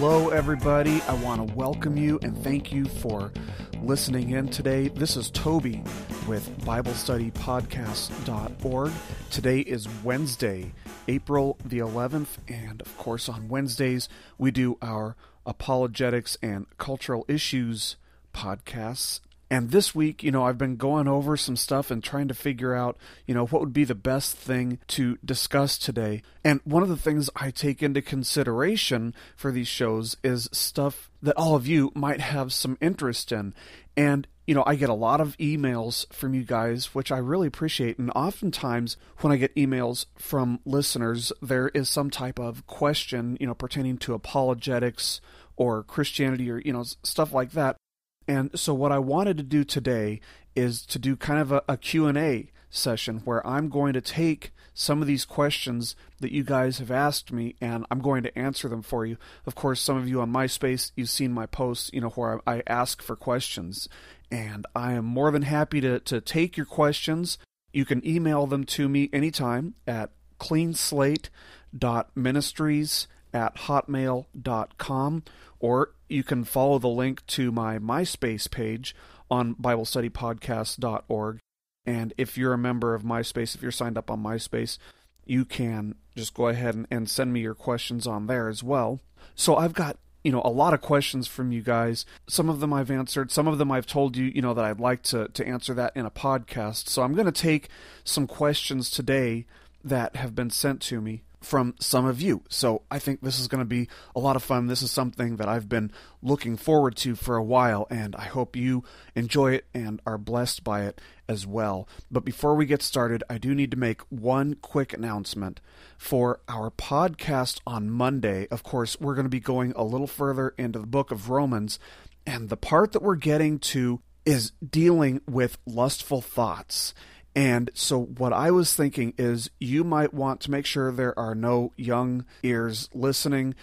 Hello, everybody. I want to welcome you and thank you for listening in today. This is Toby with BibleStudyPodcast.org. Today is Wednesday, April the 11th, and of course, on Wednesdays, we do our apologetics and cultural issues podcasts. And this week, you know, I've been going over some stuff and trying to figure out, you know, what would be the best thing to discuss today. And one of the things I take into consideration for these shows is stuff that all of you might have some interest in. And, you know, I get a lot of emails from you guys, which I really appreciate. And oftentimes, when I get emails from listeners, there is some type of question, you know, pertaining to apologetics or Christianity or, you know, stuff like that. And so what I wanted to do today is to do kind of a, a Q&A session where I'm going to take some of these questions that you guys have asked me and I'm going to answer them for you. Of course, some of you on MySpace, you've seen my posts, you know, where I ask for questions. And I am more than happy to, to take your questions. You can email them to me anytime at cleanslate.ministries at hotmail.com or you can follow the link to my MySpace page on BibleStudyPodcast.org. And if you're a member of MySpace, if you're signed up on MySpace, you can just go ahead and, and send me your questions on there as well. So I've got you know a lot of questions from you guys some of them i've answered some of them i've told you you know that i'd like to to answer that in a podcast so i'm going to take some questions today that have been sent to me from some of you. So I think this is going to be a lot of fun. This is something that I've been looking forward to for a while, and I hope you enjoy it and are blessed by it as well. But before we get started, I do need to make one quick announcement for our podcast on Monday. Of course, we're going to be going a little further into the book of Romans, and the part that we're getting to is dealing with lustful thoughts. And so, what I was thinking is you might want to make sure there are no young ears listening.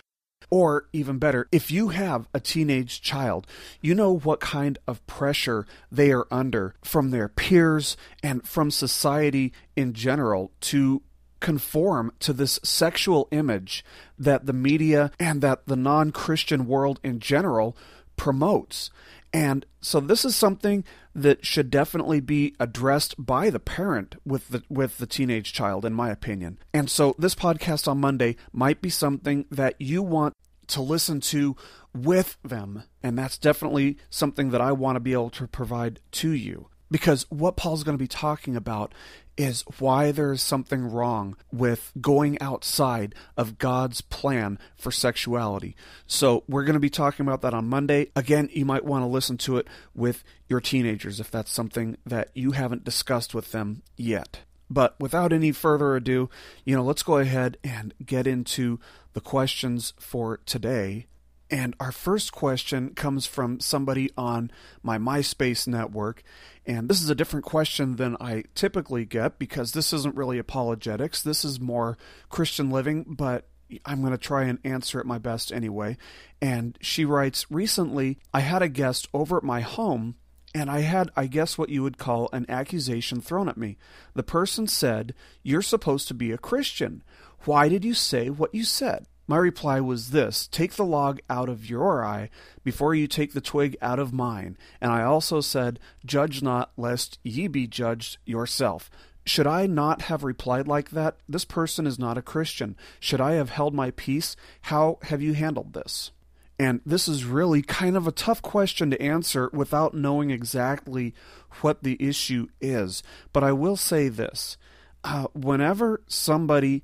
Or even better, if you have a teenage child, you know what kind of pressure they are under from their peers and from society in general to conform to this sexual image that the media and that the non Christian world in general promotes. And so this is something that should definitely be addressed by the parent with the with the teenage child in my opinion. And so this podcast on Monday might be something that you want to listen to with them and that's definitely something that I want to be able to provide to you because what Paul's going to be talking about is why there is something wrong with going outside of God's plan for sexuality. So, we're going to be talking about that on Monday. Again, you might want to listen to it with your teenagers if that's something that you haven't discussed with them yet. But without any further ado, you know, let's go ahead and get into the questions for today. And our first question comes from somebody on my MySpace network. And this is a different question than I typically get because this isn't really apologetics. This is more Christian living, but I'm going to try and answer it my best anyway. And she writes Recently, I had a guest over at my home, and I had, I guess, what you would call an accusation thrown at me. The person said, You're supposed to be a Christian. Why did you say what you said? My reply was this Take the log out of your eye before you take the twig out of mine. And I also said, Judge not, lest ye be judged yourself. Should I not have replied like that? This person is not a Christian. Should I have held my peace? How have you handled this? And this is really kind of a tough question to answer without knowing exactly what the issue is. But I will say this uh, whenever somebody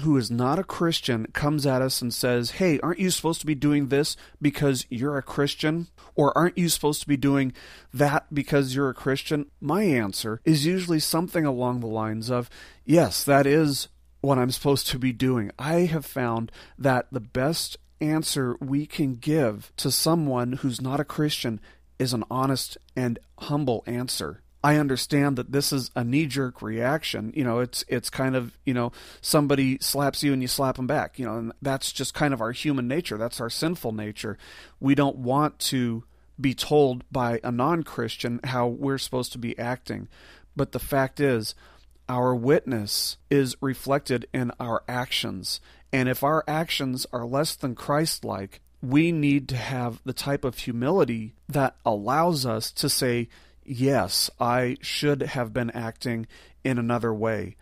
who is not a Christian comes at us and says, Hey, aren't you supposed to be doing this because you're a Christian? Or aren't you supposed to be doing that because you're a Christian? My answer is usually something along the lines of, Yes, that is what I'm supposed to be doing. I have found that the best answer we can give to someone who's not a Christian is an honest and humble answer. I understand that this is a knee jerk reaction. You know, it's it's kind of you know somebody slaps you and you slap them back. You know, and that's just kind of our human nature. That's our sinful nature. We don't want to be told by a non Christian how we're supposed to be acting. But the fact is, our witness is reflected in our actions. And if our actions are less than Christ like, we need to have the type of humility that allows us to say, yes, I should have been acting in another way.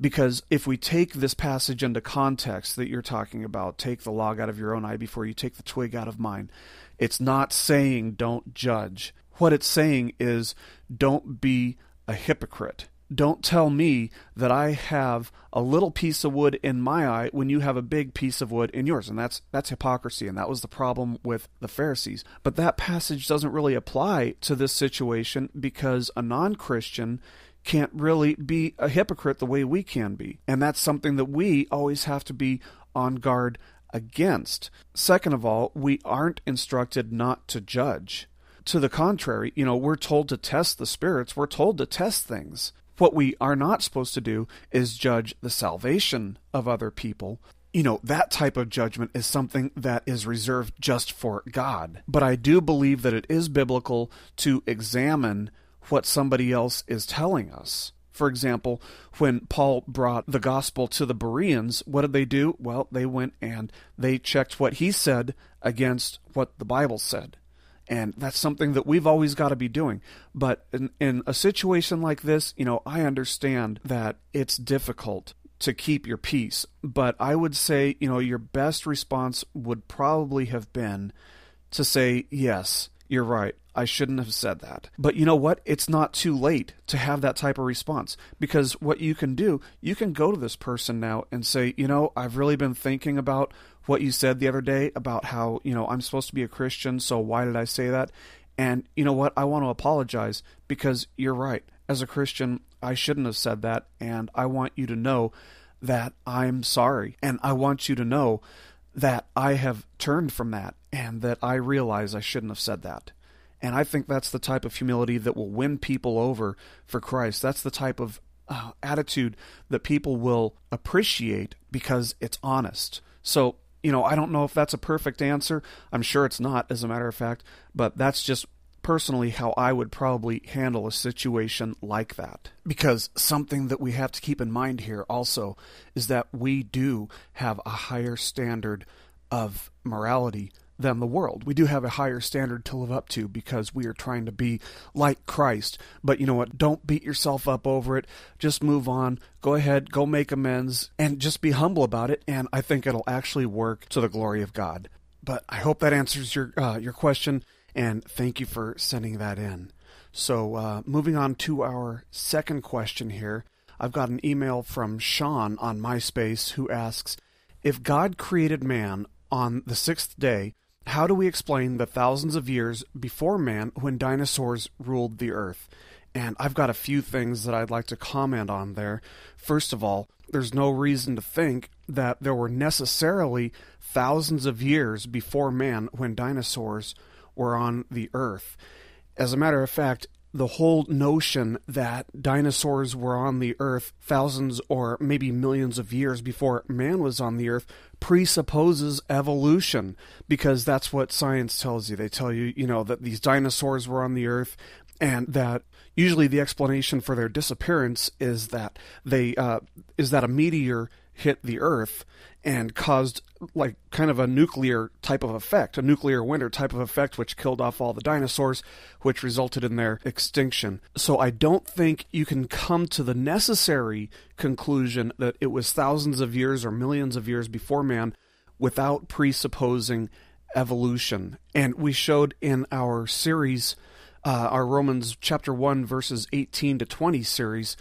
Because if we take this passage into context that you're talking about, take the log out of your own eye before you take the twig out of mine, it's not saying don't judge. What it's saying is don't be a hypocrite. Don't tell me that I have a little piece of wood in my eye when you have a big piece of wood in yours. And that's that's hypocrisy and that was the problem with the Pharisees. But that passage doesn't really apply to this situation because a non-Christian can't really be a hypocrite the way we can be. And that's something that we always have to be on guard against. Second of all, we aren't instructed not to judge. To the contrary, you know, we're told to test the spirits, we're told to test things. What we are not supposed to do is judge the salvation of other people. You know, that type of judgment is something that is reserved just for God. But I do believe that it is biblical to examine what somebody else is telling us. For example, when Paul brought the gospel to the Bereans, what did they do? Well, they went and they checked what he said against what the Bible said. And that's something that we've always got to be doing. But in, in a situation like this, you know, I understand that it's difficult to keep your peace. But I would say, you know, your best response would probably have been to say, yes, you're right. I shouldn't have said that. But you know what? It's not too late to have that type of response because what you can do, you can go to this person now and say, you know, I've really been thinking about what you said the other day about how, you know, I'm supposed to be a Christian, so why did I say that? And you know what? I want to apologize because you're right. As a Christian, I shouldn't have said that, and I want you to know that I'm sorry. And I want you to know that I have turned from that and that I realize I shouldn't have said that. And I think that's the type of humility that will win people over for Christ. That's the type of uh, attitude that people will appreciate because it's honest. So, you know, I don't know if that's a perfect answer. I'm sure it's not, as a matter of fact, but that's just personally how I would probably handle a situation like that. Because something that we have to keep in mind here also is that we do have a higher standard of morality than the world. We do have a higher standard to live up to because we are trying to be like Christ. But you know what? Don't beat yourself up over it. Just move on. Go ahead, go make amends, and just be humble about it. And I think it'll actually work to the glory of God. But I hope that answers your uh, your question, and thank you for sending that in. So, uh, moving on to our second question here, I've got an email from Sean on MySpace who asks If God created man on the sixth day, how do we explain the thousands of years before man when dinosaurs ruled the earth? And I've got a few things that I'd like to comment on there. First of all, there's no reason to think that there were necessarily thousands of years before man when dinosaurs were on the earth. As a matter of fact, the whole notion that dinosaurs were on the earth thousands or maybe millions of years before man was on the earth presupposes evolution because that's what science tells you. They tell you, you know, that these dinosaurs were on the earth and that usually the explanation for their disappearance is that they uh, is that a meteor hit the earth and caused like kind of a nuclear type of effect, a nuclear winter type of effect, which killed off all the dinosaurs, which resulted in their extinction. So I don't think you can come to the necessary conclusion that it was thousands of years or millions of years before man without presupposing evolution. And we showed in our series, uh, our Romans chapter 1, verses 18 to 20 series,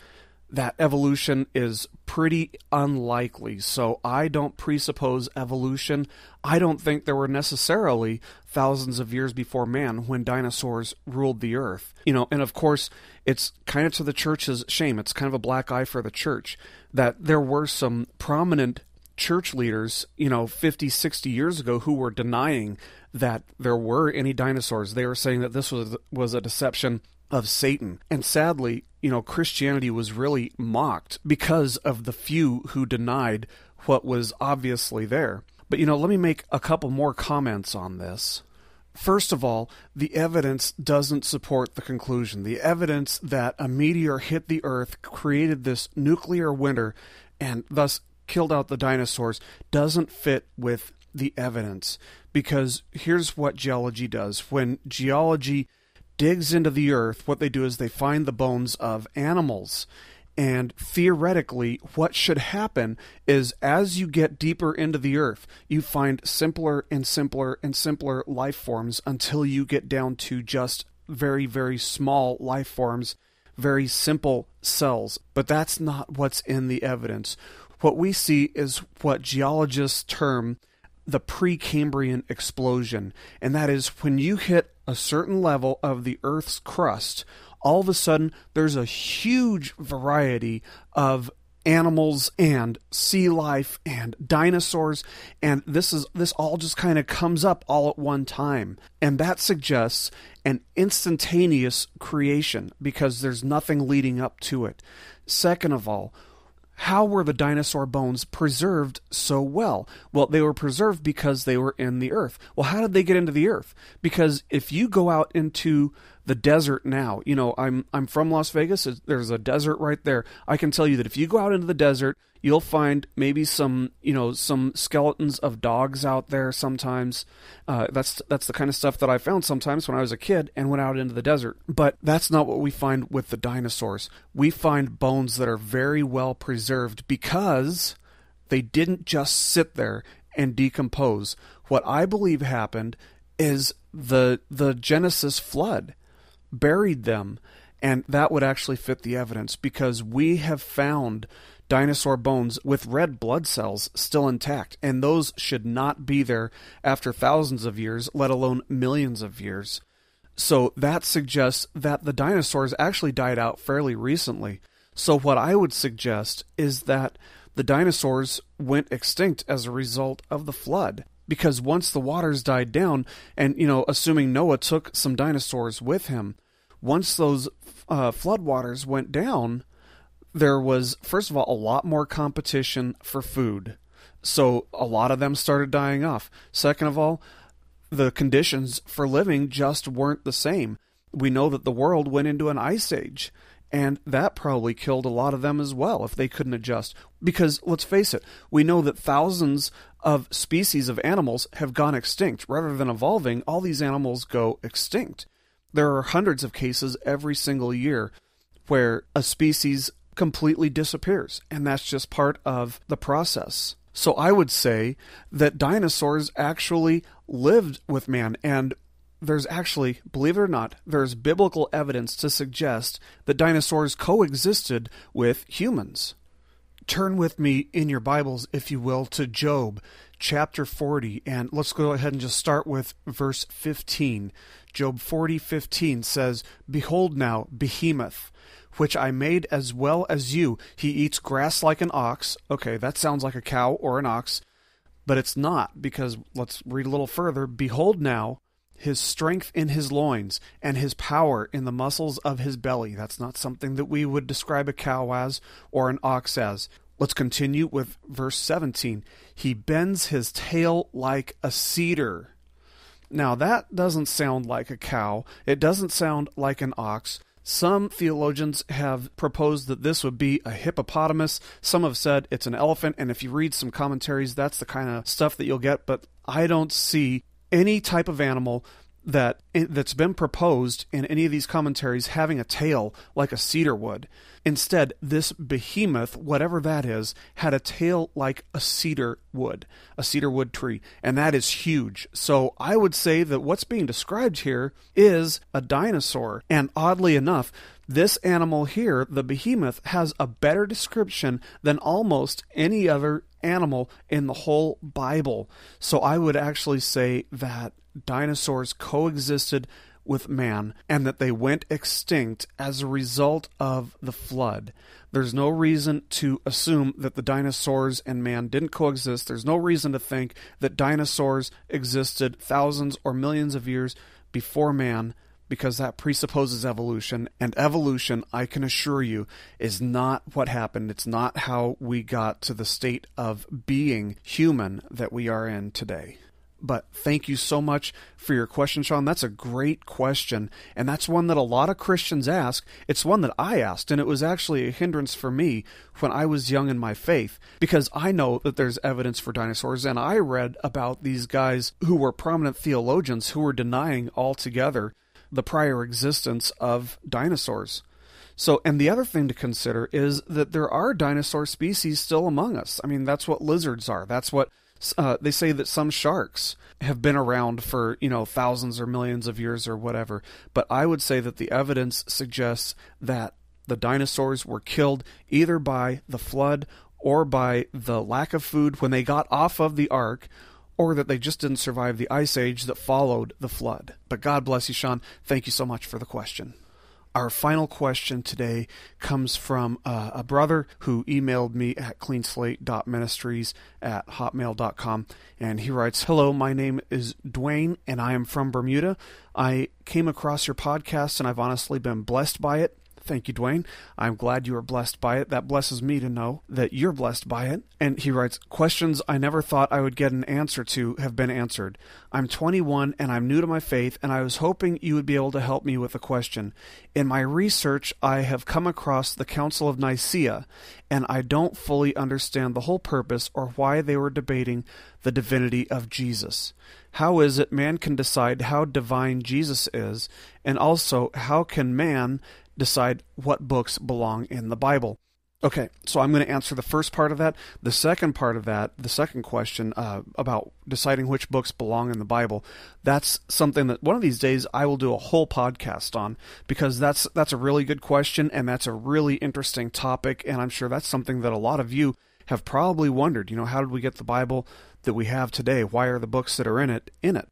that evolution is pretty unlikely. So I don't presuppose evolution. I don't think there were necessarily thousands of years before man when dinosaurs ruled the earth. You know, and of course, it's kind of to the church's shame. It's kind of a black eye for the church that there were some prominent church leaders, you know, 50, 60 years ago who were denying that there were any dinosaurs. They were saying that this was was a deception of Satan. And sadly, you know, Christianity was really mocked because of the few who denied what was obviously there. But, you know, let me make a couple more comments on this. First of all, the evidence doesn't support the conclusion. The evidence that a meteor hit the Earth, created this nuclear winter, and thus killed out the dinosaurs doesn't fit with the evidence because here's what geology does. When geology digs into the earth, what they do is they find the bones of animals. And theoretically, what should happen is as you get deeper into the earth, you find simpler and simpler and simpler life forms until you get down to just very, very small life forms, very simple cells. But that's not what's in the evidence. What we see is what geologists term the Precambrian explosion, and that is when you hit a certain level of the Earth's crust, all of a sudden there's a huge variety of animals and sea life and dinosaurs and this is this all just kind of comes up all at one time. And that suggests an instantaneous creation because there's nothing leading up to it. Second of all how were the dinosaur bones preserved so well? Well, they were preserved because they were in the earth. Well, how did they get into the earth? Because if you go out into the desert now, you know, I'm I'm from Las Vegas. There's a desert right there. I can tell you that if you go out into the desert, you'll find maybe some you know some skeletons of dogs out there sometimes. Uh, that's that's the kind of stuff that i found sometimes when i was a kid and went out into the desert. But that's not what we find with the dinosaurs. We find bones that are very well preserved because they didn't just sit there and decompose. What i believe happened is the the genesis flood buried them and that would actually fit the evidence because we have found dinosaur bones with red blood cells still intact, and those should not be there after thousands of years, let alone millions of years. So that suggests that the dinosaurs actually died out fairly recently. So, what I would suggest is that the dinosaurs went extinct as a result of the flood. Because once the waters died down, and, you know, assuming Noah took some dinosaurs with him, once those uh, floodwaters went down, there was, first of all, a lot more competition for food. So a lot of them started dying off. Second of all, the conditions for living just weren't the same. We know that the world went into an ice age, and that probably killed a lot of them as well if they couldn't adjust. Because let's face it, we know that thousands of species of animals have gone extinct. Rather than evolving, all these animals go extinct. There are hundreds of cases every single year where a species completely disappears. And that's just part of the process. So I would say that dinosaurs actually lived with man. And there's actually, believe it or not, there's biblical evidence to suggest that dinosaurs coexisted with humans. Turn with me in your Bibles, if you will, to Job chapter 40 and let's go ahead and just start with verse 15 job 40 15 says behold now behemoth which I made as well as you. He eats grass like an ox. Okay, that sounds like a cow or an ox, but it's not, because let's read a little further. Behold now his strength in his loins, and his power in the muscles of his belly. That's not something that we would describe a cow as or an ox as. Let's continue with verse 17. He bends his tail like a cedar. Now, that doesn't sound like a cow. It doesn't sound like an ox. Some theologians have proposed that this would be a hippopotamus. Some have said it's an elephant, and if you read some commentaries, that's the kind of stuff that you'll get. But I don't see any type of animal that eh, that's been proposed in any of these commentaries having a tail like a cedar would. Instead, this behemoth, whatever that is, had a tail like a cedar wood, a cedar wood tree, and that is huge. So I would say that what's being described here is a dinosaur. And oddly enough, this animal here, the behemoth, has a better description than almost any other animal in the whole Bible. So I would actually say that dinosaurs coexisted with man and that they went extinct as a result of the flood. There's no reason to assume that the dinosaurs and man didn't coexist. There's no reason to think that dinosaurs existed thousands or millions of years before man because that presupposes evolution. And evolution, I can assure you, is not what happened. It's not how we got to the state of being human that we are in today. But thank you so much for your question, Sean. That's a great question. And that's one that a lot of Christians ask. It's one that I asked, and it was actually a hindrance for me when I was young in my faith because I know that there's evidence for dinosaurs. And I read about these guys who were prominent theologians who were denying altogether the prior existence of dinosaurs. So, and the other thing to consider is that there are dinosaur species still among us. I mean, that's what lizards are. That's what uh, they say that some sharks have been around for you know thousands or millions of years or whatever. But I would say that the evidence suggests that the dinosaurs were killed either by the flood or by the lack of food when they got off of the ark, or that they just didn't survive the ice age that followed the flood. But God bless you, Sean. Thank you so much for the question. Our final question today comes from uh, a brother who emailed me at cleanslate.ministries at hotmail.com. And he writes Hello, my name is Dwayne, and I am from Bermuda. I came across your podcast, and I've honestly been blessed by it. Thank you, Dwayne. I'm glad you are blessed by it. That blesses me to know that you're blessed by it. And he writes, Questions I never thought I would get an answer to have been answered. I'm 21 and I'm new to my faith, and I was hoping you would be able to help me with a question. In my research, I have come across the Council of Nicaea, and I don't fully understand the whole purpose or why they were debating the divinity of Jesus. How is it man can decide how divine Jesus is, and also how can man decide what books belong in the Bible. Okay, so I'm going to answer the first part of that. The second part of that, the second question uh, about deciding which books belong in the Bible, that's something that one of these days I will do a whole podcast on because that's that's a really good question and that's a really interesting topic, and I'm sure that's something that a lot of you have probably wondered. You know, how did we get the Bible that we have today? Why are the books that are in it in it?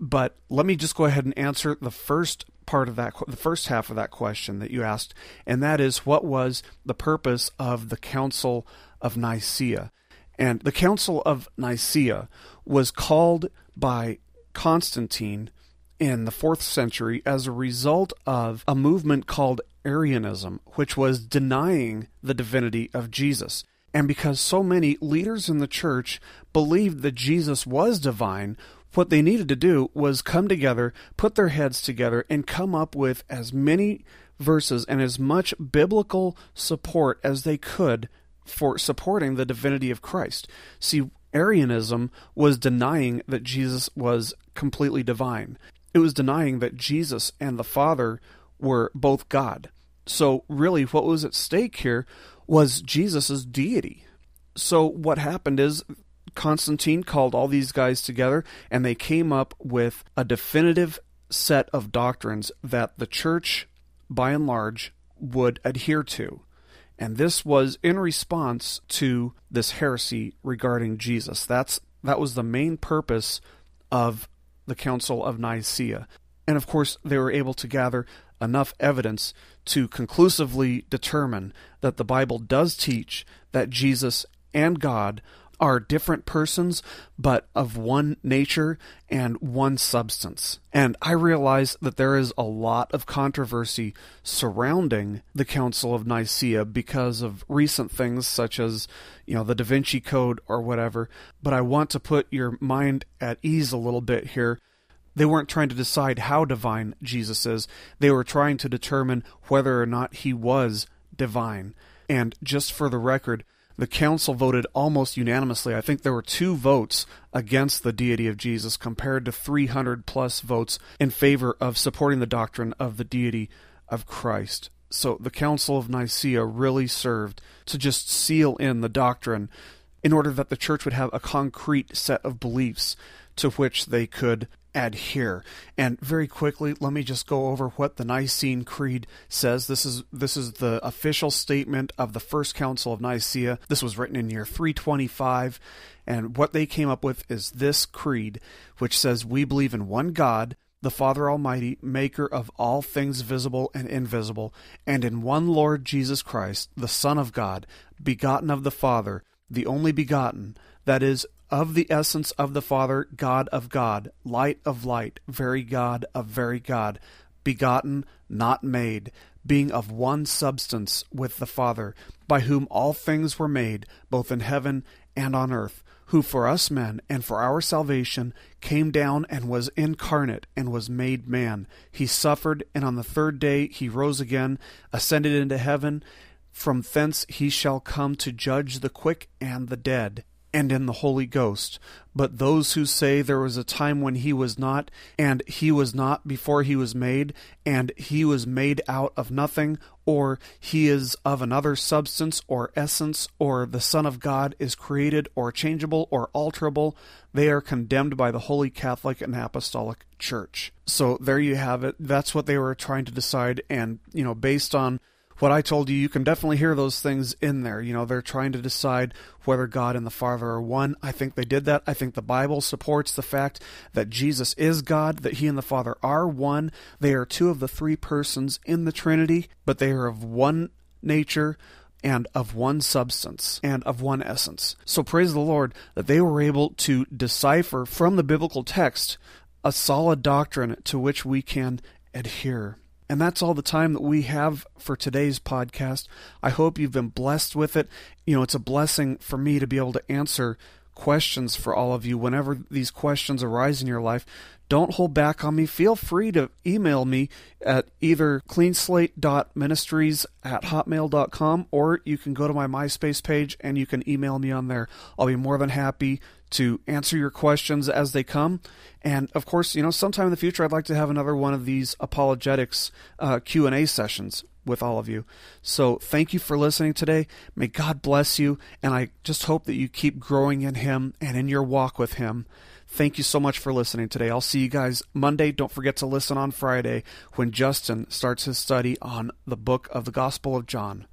But let me just go ahead and answer the first part of that, the first half of that question that you asked, and that is what was the purpose of the Council of Nicaea? And the Council of Nicaea was called by Constantine in the fourth century as a result of a movement called Arianism, which was denying the divinity of Jesus. And because so many leaders in the church believed that Jesus was divine, what they needed to do was come together, put their heads together, and come up with as many verses and as much biblical support as they could for supporting the divinity of Christ. See, Arianism was denying that Jesus was completely divine. It was denying that Jesus and the Father were both God. So, really, what was at stake here was Jesus' deity. So, what happened is Constantine called all these guys together and they came up with a definitive set of doctrines that the church, by and large, would adhere to. And this was in response to this heresy regarding Jesus. That's that was the main purpose of the Council of Nicaea. And of course, they were able to gather enough evidence to conclusively determine that the Bible does teach that Jesus and God are different persons, but of one nature and one substance. And I realize that there is a lot of controversy surrounding the Council of Nicaea because of recent things such as, you know, the Da Vinci Code or whatever. But I want to put your mind at ease a little bit here. They weren't trying to decide how divine Jesus is, they were trying to determine whether or not he was divine. And just for the record, the council voted almost unanimously. I think there were two votes against the deity of Jesus compared to 300 plus votes in favor of supporting the doctrine of the deity of Christ. So the Council of Nicaea really served to just seal in the doctrine in order that the church would have a concrete set of beliefs to which they could adhere. And very quickly, let me just go over what the Nicene Creed says. This is this is the official statement of the First Council of Nicaea. This was written in year 325, and what they came up with is this creed, which says we believe in one God, the Father Almighty, maker of all things visible and invisible, and in one Lord Jesus Christ, the Son of God, begotten of the Father, the only begotten, that is of the essence of the Father, God of God, light of light, very God of very God, begotten, not made, being of one substance with the Father, by whom all things were made, both in heaven and on earth, who for us men and for our salvation came down and was incarnate and was made man. He suffered, and on the third day he rose again, ascended into heaven. From thence he shall come to judge the quick and the dead and in the Holy Ghost. But those who say there was a time when he was not, and he was not before he was made, and he was made out of nothing, or he is of another substance or essence, or the Son of God is created or changeable or alterable, they are condemned by the Holy Catholic and Apostolic Church. So there you have it. That's what they were trying to decide, and, you know, based on what I told you, you can definitely hear those things in there. You know, they're trying to decide whether God and the Father are one. I think they did that. I think the Bible supports the fact that Jesus is God, that He and the Father are one. They are two of the three persons in the Trinity, but they are of one nature and of one substance and of one essence. So praise the Lord that they were able to decipher from the biblical text a solid doctrine to which we can adhere. And that's all the time that we have for today's podcast. I hope you've been blessed with it. You know, it's a blessing for me to be able to answer questions for all of you whenever these questions arise in your life. Don't hold back on me. Feel free to email me at either cleanslate.ministries at hotmail.com or you can go to my MySpace page and you can email me on there. I'll be more than happy to answer your questions as they come. And of course, you know, sometime in the future, I'd like to have another one of these apologetics uh, Q and A sessions with all of you. So thank you for listening today. May God bless you, and I just hope that you keep growing in Him and in your walk with Him. Thank you so much for listening today. I'll see you guys Monday. Don't forget to listen on Friday when Justin starts his study on the book of the Gospel of John.